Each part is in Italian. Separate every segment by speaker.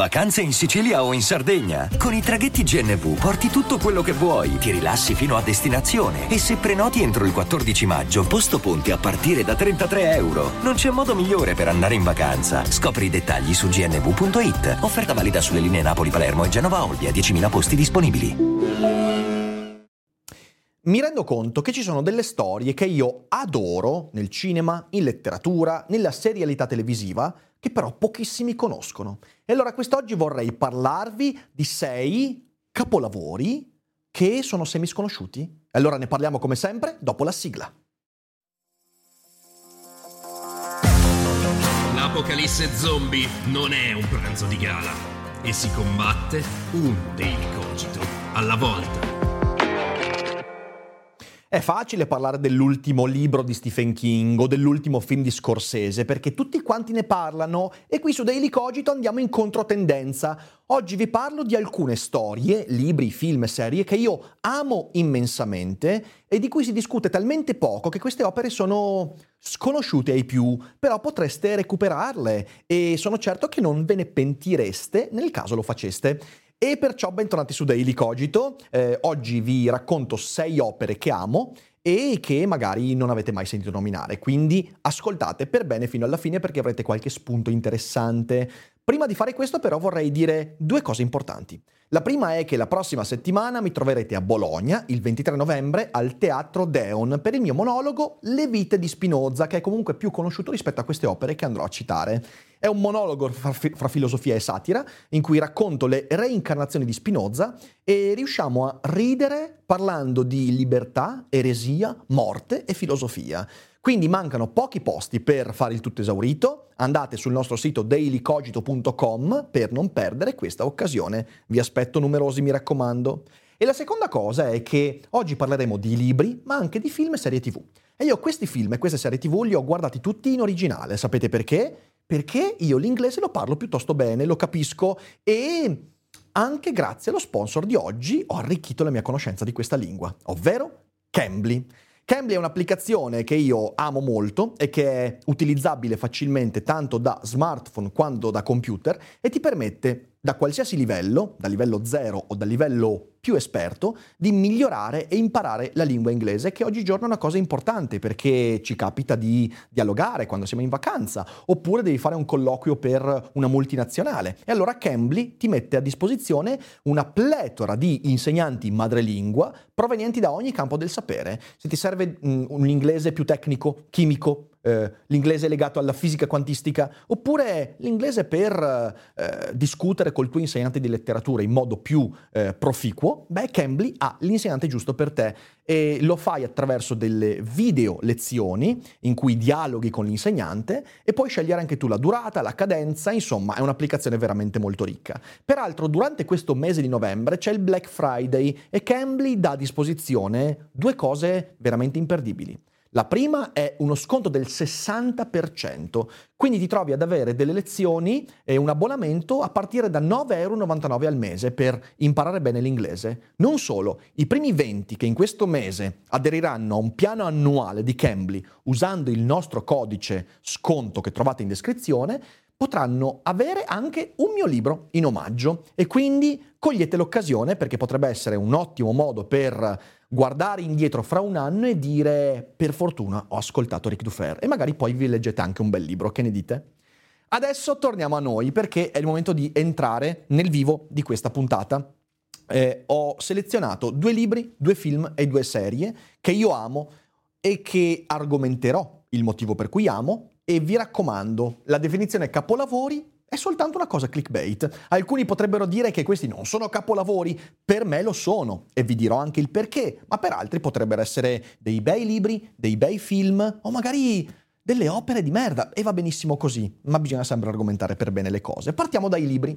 Speaker 1: Vacanze in Sicilia o in Sardegna? Con i traghetti GNV porti tutto quello che vuoi, ti rilassi fino a destinazione e se prenoti entro il 14 maggio, posto ponti a partire da 33 euro. Non c'è modo migliore per andare in vacanza. Scopri i dettagli su gnv.it. Offerta valida sulle linee Napoli-Palermo e Genova-Olbia, 10.000 posti disponibili.
Speaker 2: Mi rendo conto che ci sono delle storie che io adoro nel cinema, in letteratura, nella serialità televisiva, che però pochissimi conoscono. E allora quest'oggi vorrei parlarvi di sei capolavori che sono semisconosciuti. Allora ne parliamo come sempre dopo la sigla.
Speaker 3: L'apocalisse zombie non è un pranzo di gala e si combatte un daily cogito alla volta.
Speaker 2: È facile parlare dell'ultimo libro di Stephen King o dell'ultimo film di Scorsese perché tutti quanti ne parlano e qui su Daily Cogito andiamo in controtendenza. Oggi vi parlo di alcune storie, libri, film serie che io amo immensamente e di cui si discute talmente poco che queste opere sono sconosciute ai più, però potreste recuperarle e sono certo che non ve ne pentireste nel caso lo faceste. E perciò bentornati su Daily Cogito. Eh, oggi vi racconto sei opere che amo e che magari non avete mai sentito nominare. Quindi ascoltate per bene fino alla fine perché avrete qualche spunto interessante. Prima di fare questo però vorrei dire due cose importanti. La prima è che la prossima settimana mi troverete a Bologna, il 23 novembre, al Teatro Deon, per il mio monologo Le vite di Spinoza, che è comunque più conosciuto rispetto a queste opere che andrò a citare. È un monologo fra, fra filosofia e satira, in cui racconto le reincarnazioni di Spinoza e riusciamo a ridere parlando di libertà, eresia, morte e filosofia. Quindi mancano pochi posti per fare il tutto esaurito. Andate sul nostro sito dailycogito.com per non perdere questa occasione. Vi aspetto numerosi, mi raccomando. E la seconda cosa è che oggi parleremo di libri, ma anche di film e serie TV. E io questi film e queste serie TV li ho guardati tutti in originale. Sapete perché? Perché io l'inglese lo parlo piuttosto bene, lo capisco e anche grazie allo sponsor di oggi ho arricchito la mia conoscenza di questa lingua, ovvero Cambly. Cambly è un'applicazione che io amo molto e che è utilizzabile facilmente tanto da smartphone quanto da computer e ti permette da qualsiasi livello, da livello 0 o da livello più esperto, di migliorare e imparare la lingua inglese, che oggigiorno è una cosa importante perché ci capita di dialogare quando siamo in vacanza, oppure devi fare un colloquio per una multinazionale. E allora Cambly ti mette a disposizione una pletora di insegnanti madrelingua provenienti da ogni campo del sapere. Se ti serve mm, un inglese più tecnico, chimico, eh, l'inglese legato alla fisica quantistica, oppure l'inglese per eh, discutere col tuo insegnante di letteratura in modo più eh, proficuo, beh, Cambly ha l'insegnante giusto per te e lo fai attraverso delle video lezioni in cui dialoghi con l'insegnante e puoi scegliere anche tu la durata, la cadenza, insomma è un'applicazione veramente molto ricca. Peraltro durante questo mese di novembre c'è il Black Friday e Cambly dà a disposizione due cose veramente imperdibili. La prima è uno sconto del 60%, quindi ti trovi ad avere delle lezioni e un abbonamento a partire da 9,99 euro al mese per imparare bene l'inglese. Non solo, i primi 20 che in questo mese aderiranno a un piano annuale di Cambly usando il nostro codice sconto che trovate in descrizione potranno avere anche un mio libro in omaggio e quindi cogliete l'occasione perché potrebbe essere un ottimo modo per guardare indietro fra un anno e dire per fortuna ho ascoltato Ric Dufer e magari poi vi leggete anche un bel libro, che ne dite? Adesso torniamo a noi perché è il momento di entrare nel vivo di questa puntata. Eh, ho selezionato due libri, due film e due serie che io amo e che argomenterò il motivo per cui amo e vi raccomando, la definizione capolavori è soltanto una cosa clickbait. Alcuni potrebbero dire che questi non sono capolavori, per me lo sono e vi dirò anche il perché, ma per altri potrebbero essere dei bei libri, dei bei film o magari delle opere di merda e va benissimo così, ma bisogna sempre argomentare per bene le cose. Partiamo dai libri.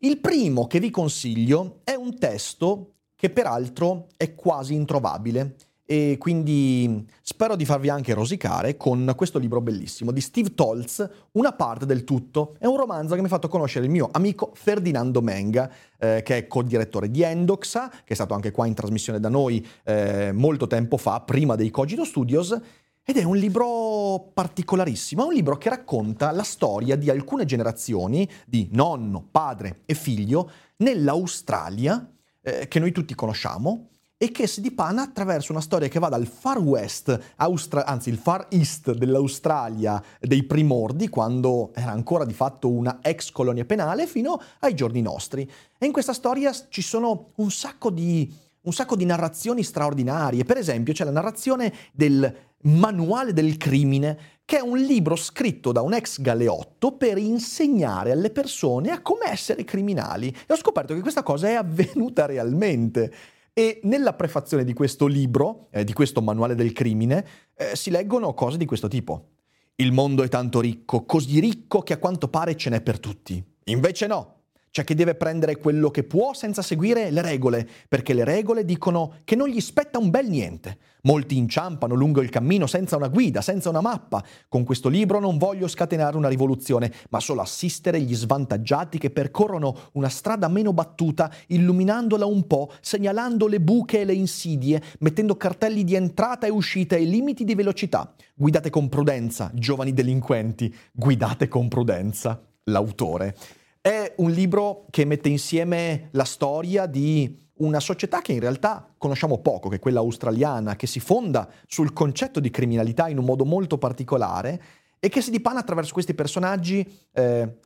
Speaker 2: Il primo che vi consiglio è un testo che peraltro è quasi introvabile e quindi spero di farvi anche rosicare con questo libro bellissimo di Steve Tolz, Una parte del tutto. È un romanzo che mi ha fatto conoscere il mio amico Ferdinando Menga, eh, che è co-direttore di Endoxa, che è stato anche qua in trasmissione da noi eh, molto tempo fa, prima dei Cogito Studios, Ed è un libro particolarissimo, è un libro che racconta la storia di alcune generazioni di nonno, padre e figlio nell'Australia, eh, che noi tutti conosciamo, e che si dipana attraverso una storia che va dal far west, Austra- anzi il far east dell'Australia dei primordi, quando era ancora di fatto una ex colonia penale, fino ai giorni nostri. E in questa storia ci sono un sacco di, un sacco di narrazioni straordinarie. Per esempio c'è la narrazione del Manuale del crimine, che è un libro scritto da un ex galeotto per insegnare alle persone a come essere criminali. E ho scoperto che questa cosa è avvenuta realmente. E nella prefazione di questo libro, eh, di questo manuale del crimine, eh, si leggono cose di questo tipo. Il mondo è tanto ricco, così ricco che a quanto pare ce n'è per tutti. Invece no, c'è chi deve prendere quello che può senza seguire le regole, perché le regole dicono che non gli spetta un bel niente. Molti inciampano lungo il cammino senza una guida, senza una mappa. Con questo libro non voglio scatenare una rivoluzione, ma solo assistere gli svantaggiati che percorrono una strada meno battuta, illuminandola un po', segnalando le buche e le insidie, mettendo cartelli di entrata e uscita e limiti di velocità. Guidate con prudenza, giovani delinquenti, guidate con prudenza. L'autore. È un libro che mette insieme la storia di una società che in realtà conosciamo poco, che è quella australiana, che si fonda sul concetto di criminalità in un modo molto particolare e che si dipana attraverso questi personaggi eh,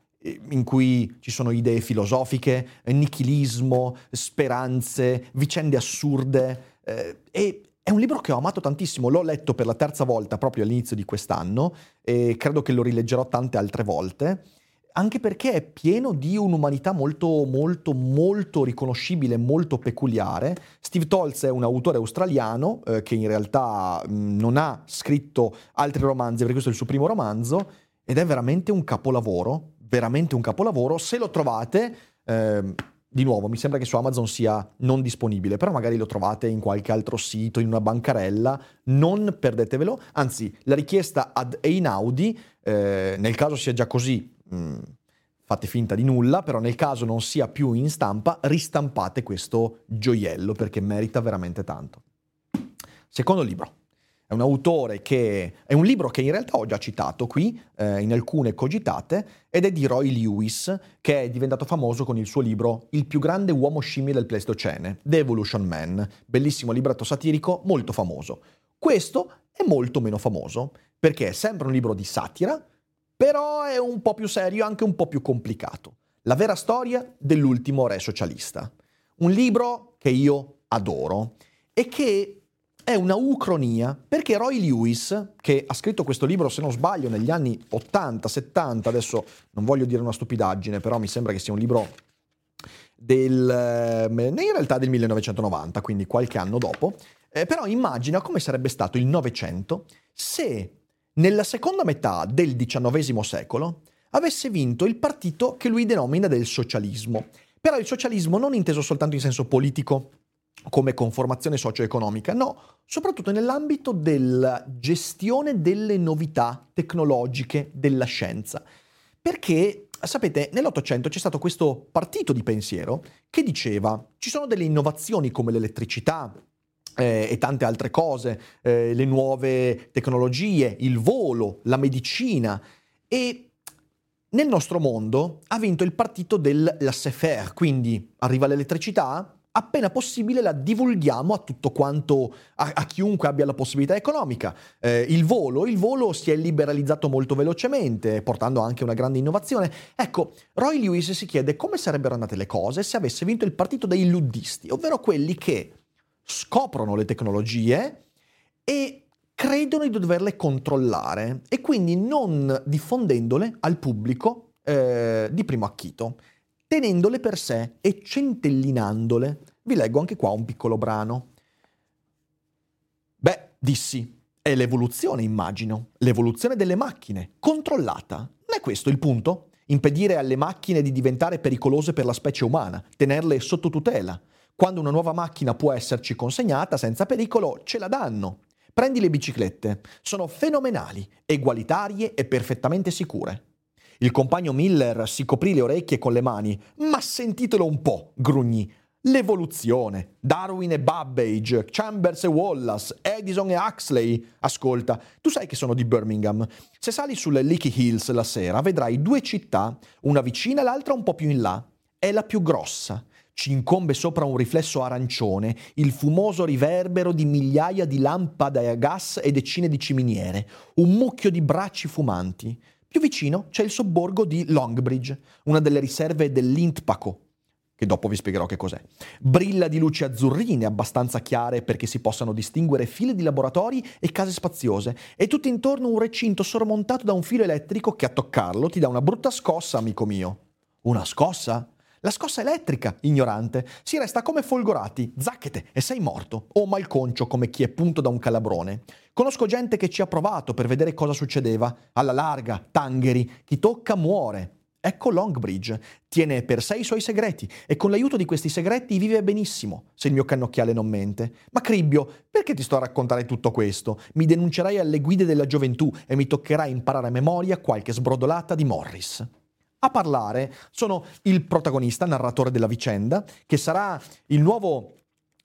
Speaker 2: in cui ci sono idee filosofiche, nichilismo, speranze, vicende assurde. Eh, e è un libro che ho amato tantissimo, l'ho letto per la terza volta proprio all'inizio di quest'anno e credo che lo rileggerò tante altre volte anche perché è pieno di un'umanità molto, molto, molto riconoscibile, molto peculiare. Steve Tolz è un autore australiano eh, che in realtà mh, non ha scritto altri romanzi, perché questo è il suo primo romanzo, ed è veramente un capolavoro, veramente un capolavoro. Se lo trovate, eh, di nuovo, mi sembra che su Amazon sia non disponibile, però magari lo trovate in qualche altro sito, in una bancarella, non perdetevelo. Anzi, la richiesta ad Einaudi, eh, nel caso sia già così, mh, mm, fate finta di nulla, però nel caso non sia più in stampa, ristampate questo gioiello perché merita veramente tanto. Secondo libro. È un autore che è un libro che in realtà ho già citato qui eh, in alcune cogitate ed è di Roy Lewis che è diventato famoso con il suo libro Il più grande uomo scimmia del Pleistocene, The Evolution Man, bellissimo libretto satirico molto famoso. Questo è molto meno famoso perché è sempre un libro di satira, però è un po' più serio e anche un po' più complicato. La vera storia dell'ultimo re socialista. Un libro che io adoro e che è una ucronia perché Roy Lewis, che ha scritto questo libro, se non sbaglio, negli anni 80, 70, adesso non voglio dire una stupidaggine, però mi sembra che sia un libro del, eh, in realtà del 1990, quindi qualche anno dopo, eh, però immagina come sarebbe stato il Novecento se nella seconda metà del XIX secolo avesse vinto il partito che lui denomina del socialismo. Però il socialismo non inteso soltanto in senso politico, come conformazione socio-economica, no, soprattutto nell'ambito della gestione delle novità tecnologiche della scienza. Perché, sapete, nell'Ottocento c'è stato questo partito di pensiero che diceva ci sono delle innovazioni come l'elettricità, eh, e tante altre cose, eh, le nuove tecnologie, il volo, la medicina e nel nostro mondo ha vinto il partito del laissez-faire, quindi arriva l'elettricità, appena possibile la divulghiamo a tutto quanto, a, a chiunque abbia la possibilità economica. Eh, il volo, il volo si è liberalizzato molto velocemente, portando anche una grande innovazione. Ecco, Roy Lewis si chiede come sarebbero andate le cose se avesse vinto il partito dei luddisti, ovvero quelli che scoprono le tecnologie e credono di doverle controllare e quindi non diffondendole al pubblico eh, di primo acchito, tenendole per sé e centellinandole. Vi leggo anche qua un piccolo brano. Beh, dissi, è l'evoluzione, immagino, l'evoluzione delle macchine, controllata. Non è questo il punto? Impedire alle macchine di diventare pericolose per la specie umana, tenerle sotto tutela. Quando una nuova macchina può esserci consegnata senza pericolo, ce la danno. Prendi le biciclette, sono fenomenali, egualitarie e perfettamente sicure. Il compagno Miller si coprì le orecchie con le mani. Ma sentitelo un po', grugnì. L'evoluzione. Darwin e Babbage, Chambers e Wallace, Edison e Huxley. Ascolta, tu sai che sono di Birmingham. Se sali sulle Leaky Hills la sera, vedrai due città, una vicina e l'altra un po' più in là. È la più grossa. Ci incombe sopra un riflesso arancione, il fumoso riverbero di migliaia di lampade a gas e decine di ciminiere, un mucchio di bracci fumanti. Più vicino c'è il sobborgo di Longbridge, una delle riserve dell'Intpaco, che dopo vi spiegherò che cos'è. Brilla di luci azzurrine abbastanza chiare perché si possano distinguere file di laboratori e case spaziose e tutto intorno un recinto sormontato da un filo elettrico che a toccarlo ti dà una brutta scossa, amico mio. Una scossa? La scossa elettrica, ignorante. Si resta come folgorati, zacchete e sei morto. O malconcio come chi è punto da un calabrone. Conosco gente che ci ha provato per vedere cosa succedeva. Alla larga, tangheri, chi tocca muore. Ecco Longbridge, tiene per sé i suoi segreti e con l'aiuto di questi segreti vive benissimo, se il mio cannocchiale non mente. Ma Cribbio, perché ti sto a raccontare tutto questo? Mi denuncerai alle guide della gioventù e mi toccherà imparare a memoria qualche sbrodolata di Morris. A parlare. Sono il protagonista, narratore della vicenda, che sarà il nuovo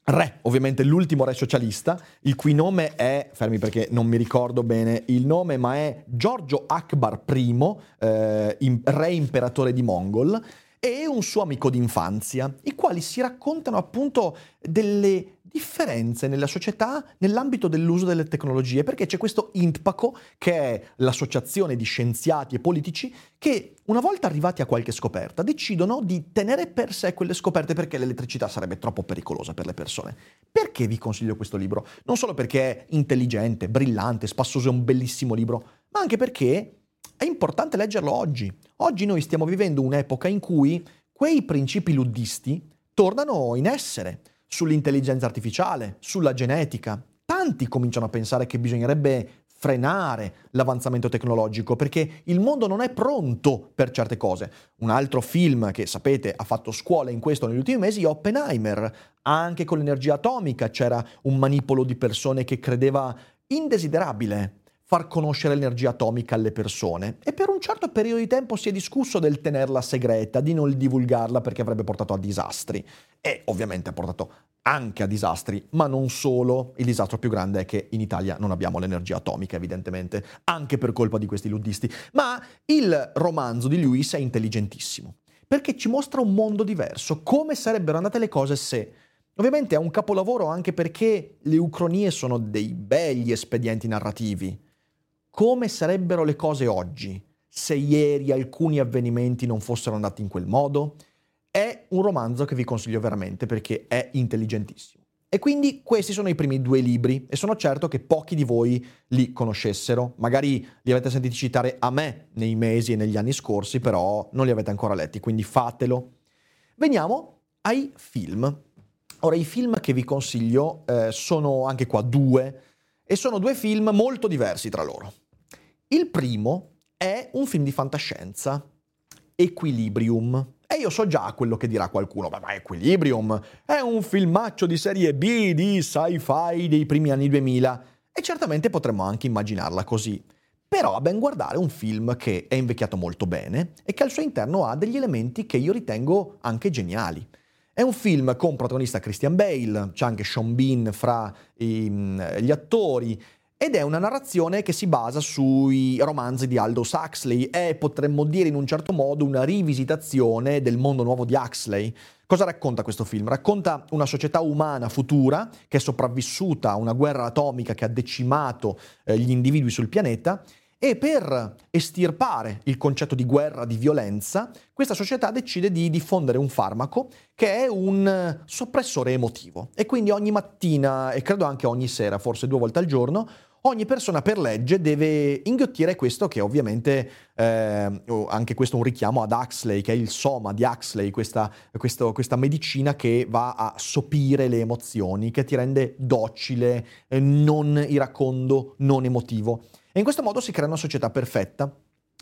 Speaker 2: re, ovviamente l'ultimo re socialista, il cui nome è, fermi perché non mi ricordo bene il nome, ma è Giorgio Akbar I, eh, re imperatore di Mongol, e un suo amico d'infanzia, i quali si raccontano appunto delle differenze nella società nell'ambito dell'uso delle tecnologie, perché c'è questo INTPACO, che è l'associazione di scienziati e politici, che una volta arrivati a qualche scoperta decidono di tenere per sé quelle scoperte perché l'elettricità sarebbe troppo pericolosa per le persone. Perché vi consiglio questo libro? Non solo perché è intelligente, brillante, spassoso, è un bellissimo libro, ma anche perché è importante leggerlo oggi. Oggi noi stiamo vivendo un'epoca in cui quei principi luddisti tornano in essere sull'intelligenza artificiale, sulla genetica. Tanti cominciano a pensare che bisognerebbe frenare l'avanzamento tecnologico perché il mondo non è pronto per certe cose. Un altro film che sapete ha fatto scuola in questo negli ultimi mesi è Oppenheimer. Anche con l'energia atomica c'era un manipolo di persone che credeva indesiderabile far conoscere l'energia atomica alle persone e per un certo periodo di tempo si è discusso del tenerla segreta, di non divulgarla perché avrebbe portato a disastri e ovviamente ha portato anche a disastri, ma non solo. Il disastro più grande è che in Italia non abbiamo l'energia atomica, evidentemente, anche per colpa di questi luddisti. Ma il romanzo di Lewis è intelligentissimo, perché ci mostra un mondo diverso, come sarebbero andate le cose se... Ovviamente è un capolavoro anche perché le ucronie sono dei begli espedienti narrativi come sarebbero le cose oggi se ieri alcuni avvenimenti non fossero andati in quel modo? È un romanzo che vi consiglio veramente perché è intelligentissimo. E quindi questi sono i primi due libri e sono certo che pochi di voi li conoscessero. Magari li avete sentiti citare a me nei mesi e negli anni scorsi, però non li avete ancora letti, quindi fatelo. Veniamo ai film. Ora, i film che vi consiglio eh, sono anche qua due e sono due film molto diversi tra loro. Il primo è un film di fantascienza, Equilibrium. E io so già quello che dirà qualcuno, ma Equilibrium è un filmaccio di serie B di sci-fi dei primi anni 2000 e certamente potremmo anche immaginarla così. Però a ben guardare un film che è invecchiato molto bene e che al suo interno ha degli elementi che io ritengo anche geniali. È un film con protagonista Christian Bale, c'è anche Sean Bean fra i, gli attori, ed è una narrazione che si basa sui romanzi di Aldous Huxley e potremmo dire in un certo modo una rivisitazione del mondo nuovo di Huxley. Cosa racconta questo film? Racconta una società umana futura che è sopravvissuta a una guerra atomica che ha decimato eh, gli individui sul pianeta e per estirpare il concetto di guerra, di violenza, questa società decide di diffondere un farmaco che è un soppressore emotivo. E quindi ogni mattina, e credo anche ogni sera, forse due volte al giorno, ogni persona per legge deve inghiottire questo che ovviamente eh, anche questo è un richiamo ad Huxley, che è il soma di Huxley, questa, questo, questa medicina che va a sopire le emozioni, che ti rende docile, eh, non iracondo, non emotivo. In questo modo si crea una società perfetta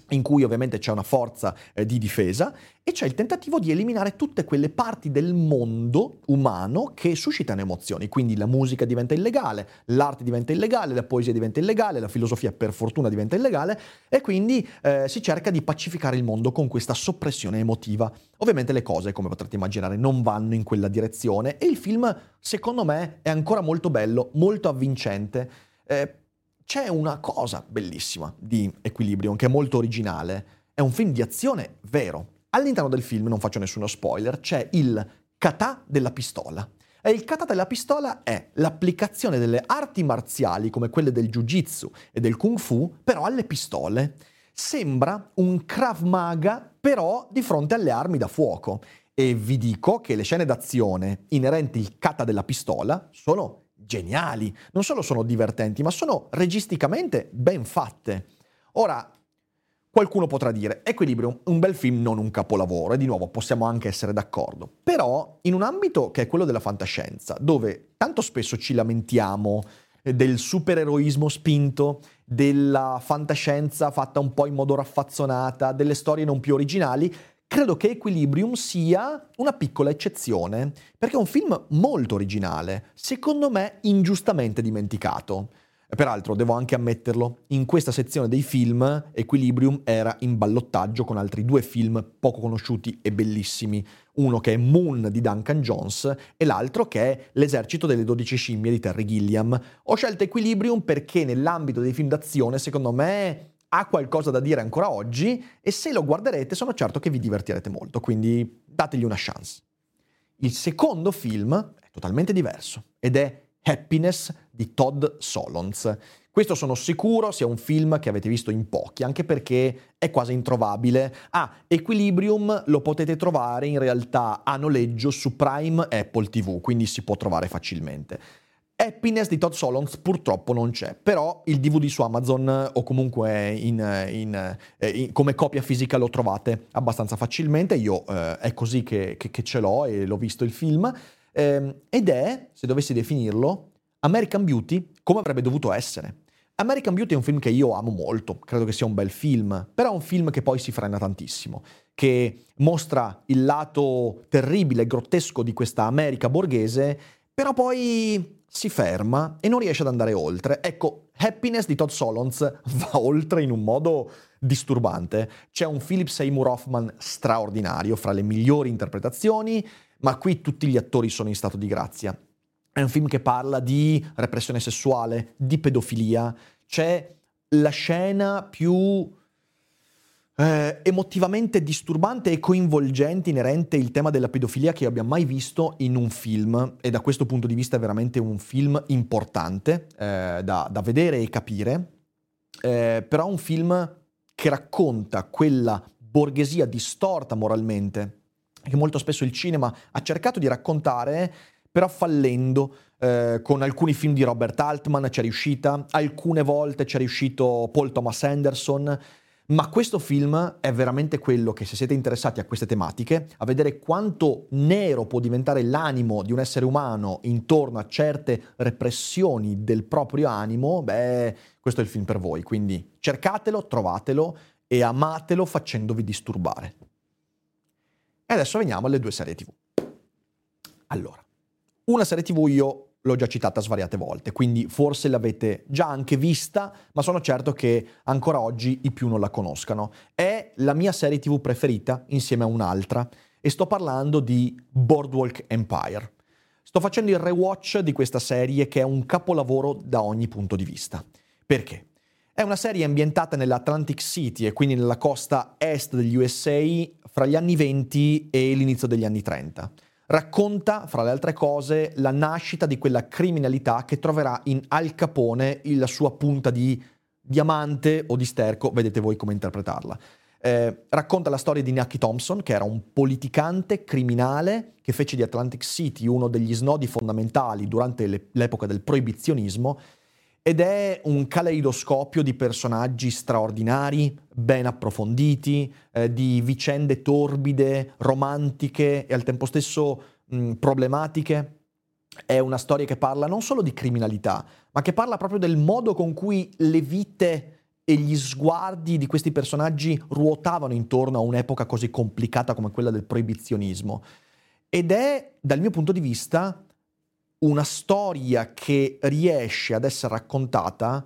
Speaker 2: in cui ovviamente c'è una forza eh, di difesa e c'è il tentativo di eliminare tutte quelle parti del mondo umano che suscitano emozioni. Quindi la musica diventa illegale, l'arte diventa illegale, la poesia diventa illegale, la filosofia per fortuna diventa illegale e quindi eh, si cerca di pacificare il mondo con questa soppressione emotiva. Ovviamente le cose, come potrete immaginare, non vanno in quella direzione e il film, secondo me, è ancora molto bello, molto avvincente. Eh, c'è una cosa bellissima di Equilibrium che è molto originale. È un film di azione vero. All'interno del film, non faccio nessuno spoiler, c'è il kata della pistola. E il kata della pistola è l'applicazione delle arti marziali come quelle del jiu-jitsu e del kung fu, però alle pistole. Sembra un Krav Maga, però di fronte alle armi da fuoco. E vi dico che le scene d'azione inerenti al kata della pistola sono geniali, non solo sono divertenti, ma sono registicamente ben fatte. Ora, qualcuno potrà dire, Equilibrium, un bel film, non un capolavoro, e di nuovo possiamo anche essere d'accordo. Però, in un ambito che è quello della fantascienza, dove tanto spesso ci lamentiamo del supereroismo spinto, della fantascienza fatta un po' in modo raffazzonata, delle storie non più originali, credo che Equilibrium sia una piccola eccezione, perché è un film molto originale, secondo me ingiustamente dimenticato. Peraltro, devo anche ammetterlo, in questa sezione dei film Equilibrium era in ballottaggio con altri due film poco conosciuti e bellissimi, uno che è Moon di Duncan Jones e l'altro che è L'esercito delle dodici scimmie di Terry Gilliam. Ho scelto Equilibrium perché nell'ambito dei film d'azione, secondo me, ha qualcosa da dire ancora oggi e se lo guarderete sono certo che vi divertirete molto, quindi dategli una chance. Il secondo film è totalmente diverso ed è Happiness di Todd Solondz. Questo sono sicuro sia un film che avete visto in pochi, anche perché è quasi introvabile. Ah, Equilibrium lo potete trovare in realtà a noleggio su Prime Apple TV, quindi si può trovare facilmente. Happiness di Todd Solondz purtroppo non c'è, però il DVD su Amazon o comunque in, in, eh, in, come copia fisica lo trovate abbastanza facilmente, io eh, è così che, che, che, ce l'ho e l'ho visto il film, eh, ed è, se dovessi definirlo, American Beauty come avrebbe dovuto essere. American Beauty è un film che io amo molto, credo che sia un bel film, però è un film che poi si frena tantissimo, che mostra il lato terribile grottesco di questa America borghese, però poi si ferma e non riesce ad andare oltre. Ecco, Happiness di Todd Solondz va oltre in un modo disturbante. C'è un Philip Seymour Hoffman straordinario, fra le migliori interpretazioni, ma qui tutti gli attori sono in stato di grazia. È un film che parla di repressione sessuale, di pedofilia. C'è la scena più eh, emotivamente disturbante e coinvolgente inerente il tema della pedofilia che abbia mai visto in un film e da questo punto di vista è veramente un film importante eh, da, da, vedere e capire, eh, però un film che racconta quella borghesia distorta moralmente che molto spesso il cinema ha cercato di raccontare però fallendo. Eh, con alcuni film di Robert Altman c'è riuscita, alcune volte c'è riuscito Paul Thomas Anderson, ma questo film è veramente quello che se siete interessati a queste tematiche, a vedere quanto nero può diventare l'animo di un essere umano intorno a certe repressioni del proprio animo, beh, questo è il film per voi. Quindi cercatelo, trovatelo e amatelo facendovi disturbare. E adesso veniamo alle due serie TV. Allora, una serie TV io l'ho già citata svariate volte, quindi forse l'avete già anche vista, ma sono certo che ancora oggi i più non la conoscano. È la mia serie TV preferita insieme a un'altra e sto parlando di Boardwalk Empire. Sto facendo il rewatch di questa serie che è un capolavoro da ogni punto di vista. Perché? È una serie ambientata nell'Atlantic City e quindi nella costa est degli USA fra gli anni 20 e l'inizio degli anni 30 racconta, fra le altre cose, la nascita di quella criminalità che troverà in Al Capone la sua punta di diamante o di sterco, vedete voi come interpretarla. Eh, racconta la storia di Nucky Thompson, che era un politicante criminale che fece di Atlantic City uno degli snodi fondamentali durante le, l'epoca del proibizionismo ed è un caleidoscopio di personaggi straordinari, ben approfonditi, eh, di vicende torbide, romantiche e al tempo stesso mh, problematiche. È una storia che parla non solo di criminalità, ma che parla proprio del modo con cui le vite e gli sguardi di questi personaggi ruotavano intorno a un'epoca così complicata come quella del proibizionismo. Ed è, dal mio punto di vista, una storia che riesce ad essere raccontata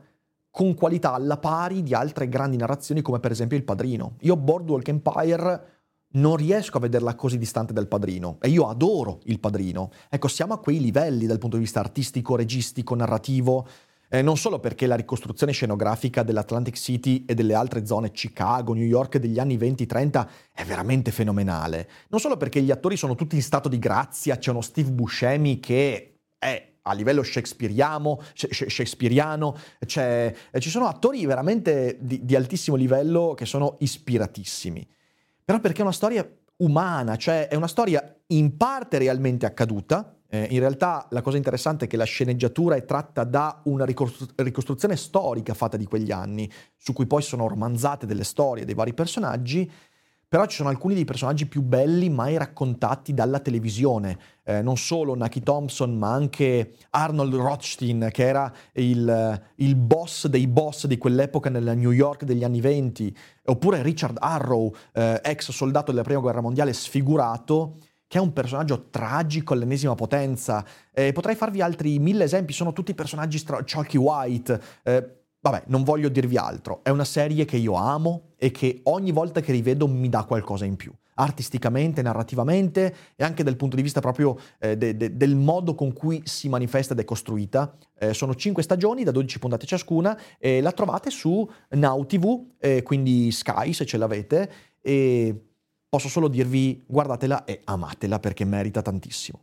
Speaker 2: con qualità alla pari di altre grandi narrazioni come per esempio Il Padrino. Io Boardwalk Empire non riesco a vederla così distante dal Padrino e io adoro Il Padrino. Ecco, siamo a quei livelli dal punto di vista artistico, registico, narrativo, eh, non solo perché la ricostruzione scenografica dell'Atlantic City e delle altre zone, Chicago, New York degli anni 20-30, è veramente fenomenale, non solo perché gli attori sono tutti in stato di grazia, c'è uno Steve Buscemi che è a livello shakespeariano, shakespeariano eh, ci sono attori veramente di, di altissimo livello che sono ispiratissimi, però perché è una storia umana, cioè è una storia in parte realmente accaduta, eh, in realtà la cosa interessante è che la sceneggiatura è tratta da una ricostru- ricostruzione storica fatta di quegli anni, su cui poi sono romanzate delle storie dei vari personaggi, però ci sono alcuni dei personaggi più belli mai raccontati dalla televisione, eh, non solo Naki Thompson, ma anche Arnold Rothstein, che era il, il, boss dei boss di quell'epoca nella New York degli anni venti, oppure Richard Arrow, eh, ex soldato della Prima Guerra Mondiale sfigurato, che è un personaggio tragico all'ennesima potenza. Eh, potrei farvi altri mille esempi, sono tutti personaggi stra- Chalky White. Vabbè, non voglio dirvi altro. È una serie che io amo e che ogni volta che rivedo mi dà qualcosa in più. Artisticamente, narrativamente e anche dal punto di vista proprio eh, de- de- del modo con cui si manifesta ed è costruita. Eh, sono cinque stagioni da 12 puntate ciascuna e la trovate su Now TV, eh, quindi Sky se ce l'avete. E posso solo dirvi guardatela e amatela perché merita tantissimo.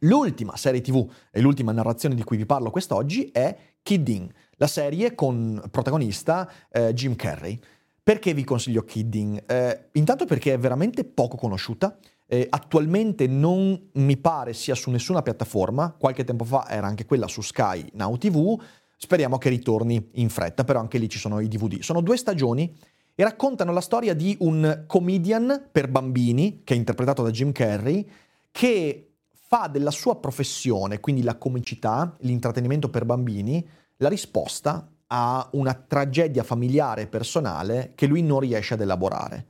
Speaker 2: L'ultima serie TV e l'ultima narrazione di cui vi parlo quest'oggi è Kidding, la serie con protagonista eh, Jim Carrey. Perché vi consiglio Kidding? Eh, intanto perché è veramente poco conosciuta, eh, attualmente non mi pare sia su nessuna piattaforma, qualche tempo fa era anche quella su Sky Now TV, speriamo che ritorni in fretta, però anche lì ci sono i DVD. Sono due stagioni e raccontano la storia di un comedian per bambini, che è interpretato da Jim Carrey, che fa della sua professione, quindi la comicità, l'intrattenimento per bambini, la risposta a una tragedia familiare e personale che lui non riesce ad elaborare.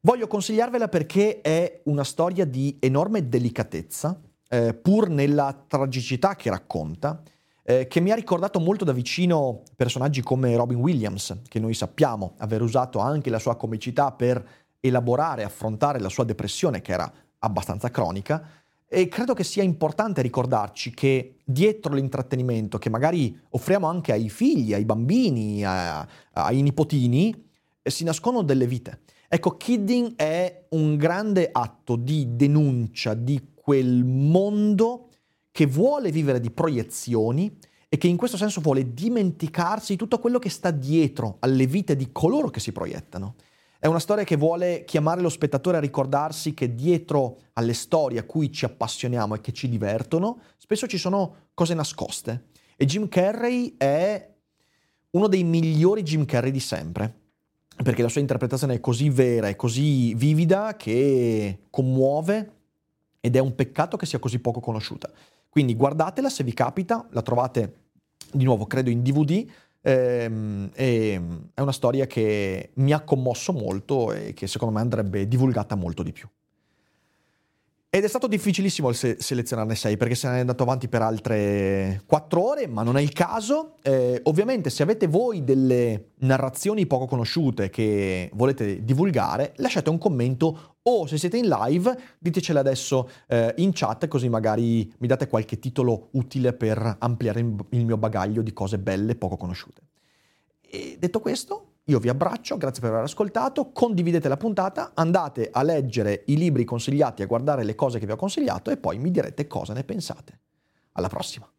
Speaker 2: Voglio consigliarvela perché è una storia di enorme delicatezza, eh, pur nella tragicità che racconta, eh, che mi ha ricordato molto da vicino personaggi come Robin Williams, che noi sappiamo aver usato anche la sua comicità per elaborare affrontare la sua depressione, che era abbastanza cronica. E credo che sia importante ricordarci che dietro l'intrattenimento che magari offriamo anche ai figli, ai bambini, a, ai nipotini, eh, si nascondono delle vite. Ecco, Kidding è un grande atto di denuncia di quel mondo che vuole vivere di proiezioni e che in questo senso vuole dimenticarsi di tutto quello che sta dietro alle vite di coloro che si proiettano. È una storia che vuole chiamare lo spettatore a ricordarsi che dietro alle storie a cui ci appassioniamo e che ci divertono, spesso ci sono cose nascoste. E Jim Carrey è uno dei migliori Jim Carrey di sempre, perché la sua interpretazione è così vera e così vivida che commuove ed è un peccato che sia così poco conosciuta. Quindi guardatela se vi capita, la trovate di nuovo credo in DVD. Ehm, è una storia che mi ha commosso molto e che secondo me andrebbe divulgata molto di più. Ed è stato difficilissimo se- selezionarne sei perché se ne è andato avanti per altre quattro ore, ma non è il caso. Eh, ovviamente se avete voi delle narrazioni poco conosciute che volete divulgare, lasciate un commento o se siete in live ditecele adesso eh, in chat così magari mi date qualche titolo utile per ampliare il mio bagaglio di cose belle poco conosciute. E detto questo, io vi abbraccio, grazie per aver ascoltato, condividete la puntata, andate a leggere i libri consigliati, a guardare le cose che vi ho consigliato e poi mi direte cosa ne pensate. Alla prossima!